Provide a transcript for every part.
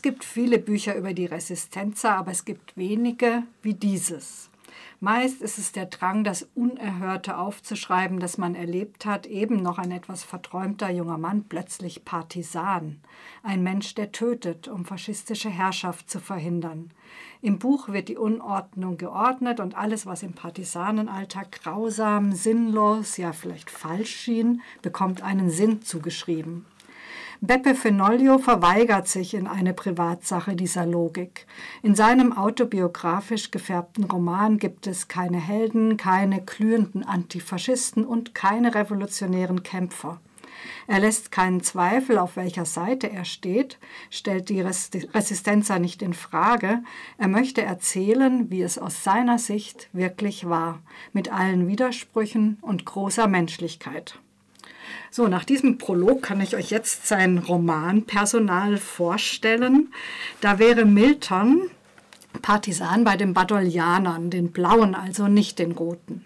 Es gibt viele Bücher über die Resistenza, aber es gibt wenige wie dieses. Meist ist es der Drang, das Unerhörte aufzuschreiben, das man erlebt hat, eben noch ein etwas verträumter junger Mann, plötzlich Partisan, ein Mensch, der tötet, um faschistische Herrschaft zu verhindern. Im Buch wird die Unordnung geordnet und alles, was im Partisanenalltag grausam, sinnlos, ja vielleicht falsch schien, bekommt einen Sinn zugeschrieben. Beppe Fenoglio verweigert sich in eine Privatsache dieser Logik. In seinem autobiografisch gefärbten Roman gibt es keine Helden, keine glühenden Antifaschisten und keine revolutionären Kämpfer. Er lässt keinen Zweifel, auf welcher Seite er steht, stellt die Resistenza nicht in Frage. Er möchte erzählen, wie es aus seiner Sicht wirklich war, mit allen Widersprüchen und großer Menschlichkeit. So, nach diesem Prolog kann ich euch jetzt sein Romanpersonal vorstellen. Da wäre Milton Partisan bei den Badolianern, den blauen, also nicht den roten.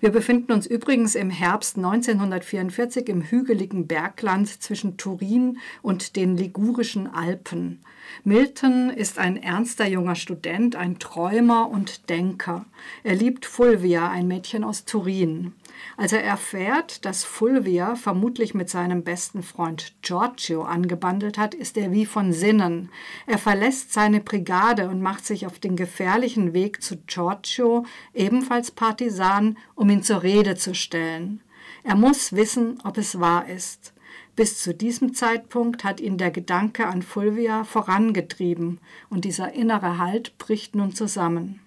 Wir befinden uns übrigens im Herbst 1944 im hügeligen Bergland zwischen Turin und den Ligurischen Alpen. Milton ist ein ernster junger Student, ein Träumer und Denker. Er liebt Fulvia, ein Mädchen aus Turin. Als er erfährt, dass Fulvia vermutlich mit seinem besten Freund Giorgio angebandelt hat, ist er wie von Sinnen. Er verlässt seine Brigade und macht sich auf den gefährlichen Weg zu Giorgio, ebenfalls Partisan, um ihn zur Rede zu stellen. Er muss wissen, ob es wahr ist. Bis zu diesem Zeitpunkt hat ihn der Gedanke an Fulvia vorangetrieben und dieser innere Halt bricht nun zusammen.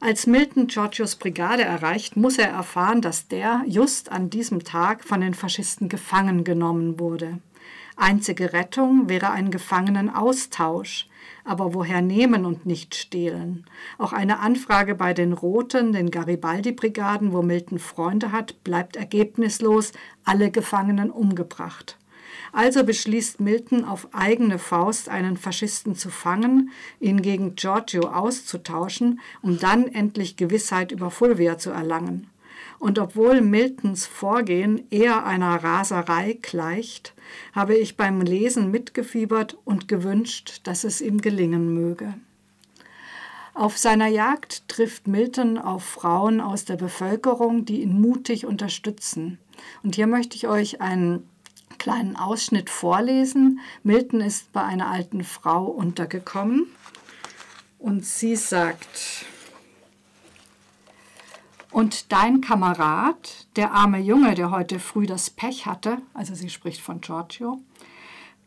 Als Milton Giorgios Brigade erreicht, muss er erfahren, dass der just an diesem Tag von den Faschisten gefangen genommen wurde. Einzige Rettung wäre ein Gefangenenaustausch. Aber woher nehmen und nicht stehlen? Auch eine Anfrage bei den Roten, den Garibaldi-Brigaden, wo Milton Freunde hat, bleibt ergebnislos, alle Gefangenen umgebracht. Also beschließt Milton auf eigene Faust einen Faschisten zu fangen, ihn gegen Giorgio auszutauschen, um dann endlich Gewissheit über Fulvia zu erlangen. Und obwohl Miltons Vorgehen eher einer Raserei gleicht, habe ich beim Lesen mitgefiebert und gewünscht, dass es ihm gelingen möge. Auf seiner Jagd trifft Milton auf Frauen aus der Bevölkerung, die ihn mutig unterstützen. Und hier möchte ich euch einen kleinen Ausschnitt vorlesen. Milton ist bei einer alten Frau untergekommen und sie sagt, und dein Kamerad, der arme Junge, der heute früh das Pech hatte, also sie spricht von Giorgio,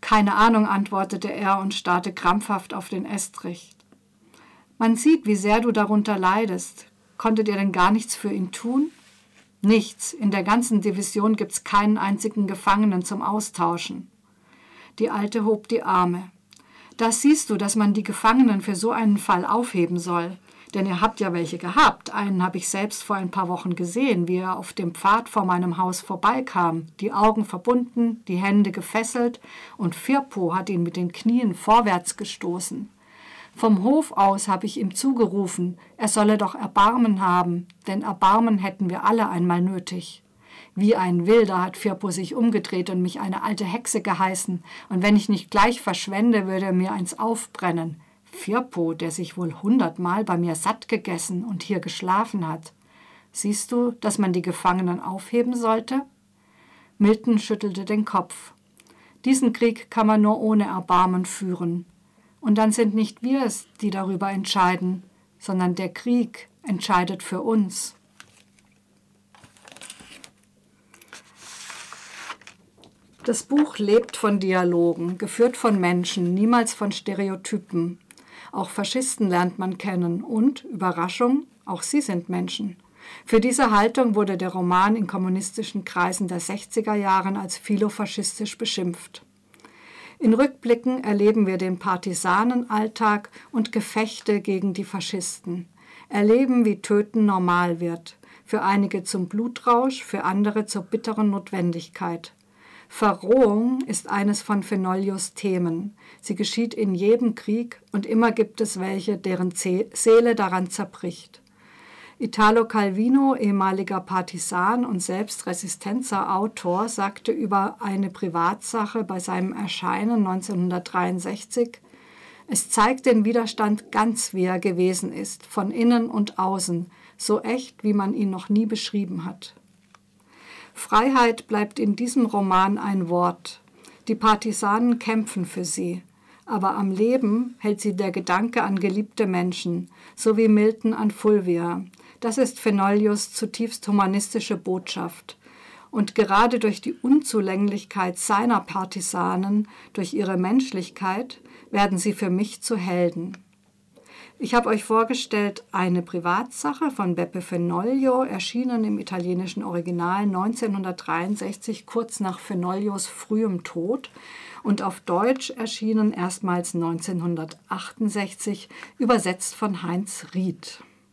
keine Ahnung, antwortete er und starrte krampfhaft auf den Estrich. Man sieht, wie sehr du darunter leidest. Konntet ihr denn gar nichts für ihn tun? Nichts. In der ganzen Division gibt's keinen einzigen Gefangenen zum Austauschen. Die Alte hob die Arme. Da siehst du, dass man die Gefangenen für so einen Fall aufheben soll. Denn ihr habt ja welche gehabt. Einen habe ich selbst vor ein paar Wochen gesehen, wie er auf dem Pfad vor meinem Haus vorbeikam, die Augen verbunden, die Hände gefesselt, und Firpo hat ihn mit den Knien vorwärts gestoßen. Vom Hof aus habe ich ihm zugerufen, er solle doch Erbarmen haben, denn Erbarmen hätten wir alle einmal nötig. Wie ein Wilder hat Firpo sich umgedreht und mich eine alte Hexe geheißen, und wenn ich nicht gleich verschwende, würde er mir eins aufbrennen. Firpo, der sich wohl hundertmal bei mir satt gegessen und hier geschlafen hat. Siehst du, dass man die Gefangenen aufheben sollte? Milton schüttelte den Kopf. Diesen Krieg kann man nur ohne Erbarmen führen. Und dann sind nicht wir es, die darüber entscheiden, sondern der Krieg entscheidet für uns. Das Buch lebt von Dialogen, geführt von Menschen, niemals von Stereotypen. Auch Faschisten lernt man kennen und, Überraschung, auch sie sind Menschen. Für diese Haltung wurde der Roman in kommunistischen Kreisen der 60er Jahren als philofaschistisch beschimpft. In Rückblicken erleben wir den Partisanenalltag und Gefechte gegen die Faschisten, erleben, wie Töten normal wird, für einige zum Blutrausch, für andere zur bitteren Notwendigkeit. Verrohung ist eines von Fenolius Themen. Sie geschieht in jedem Krieg und immer gibt es welche, deren Seele daran zerbricht. Italo Calvino, ehemaliger Partisan und selbst Resistenzer-Autor, sagte über eine Privatsache bei seinem Erscheinen 1963, Es zeigt den Widerstand ganz, wie er gewesen ist, von innen und außen, so echt, wie man ihn noch nie beschrieben hat. Freiheit bleibt in diesem Roman ein Wort. Die Partisanen kämpfen für sie, aber am Leben hält sie der Gedanke an geliebte Menschen, so wie Milton an Fulvia. Das ist Fenolius zutiefst humanistische Botschaft. Und gerade durch die Unzulänglichkeit seiner Partisanen, durch ihre Menschlichkeit, werden sie für mich zu Helden. Ich habe euch vorgestellt eine Privatsache von Beppe Fenoglio, erschienen im italienischen Original 1963, kurz nach Fenoglios frühem Tod und auf Deutsch erschienen erstmals 1968, übersetzt von Heinz Ried.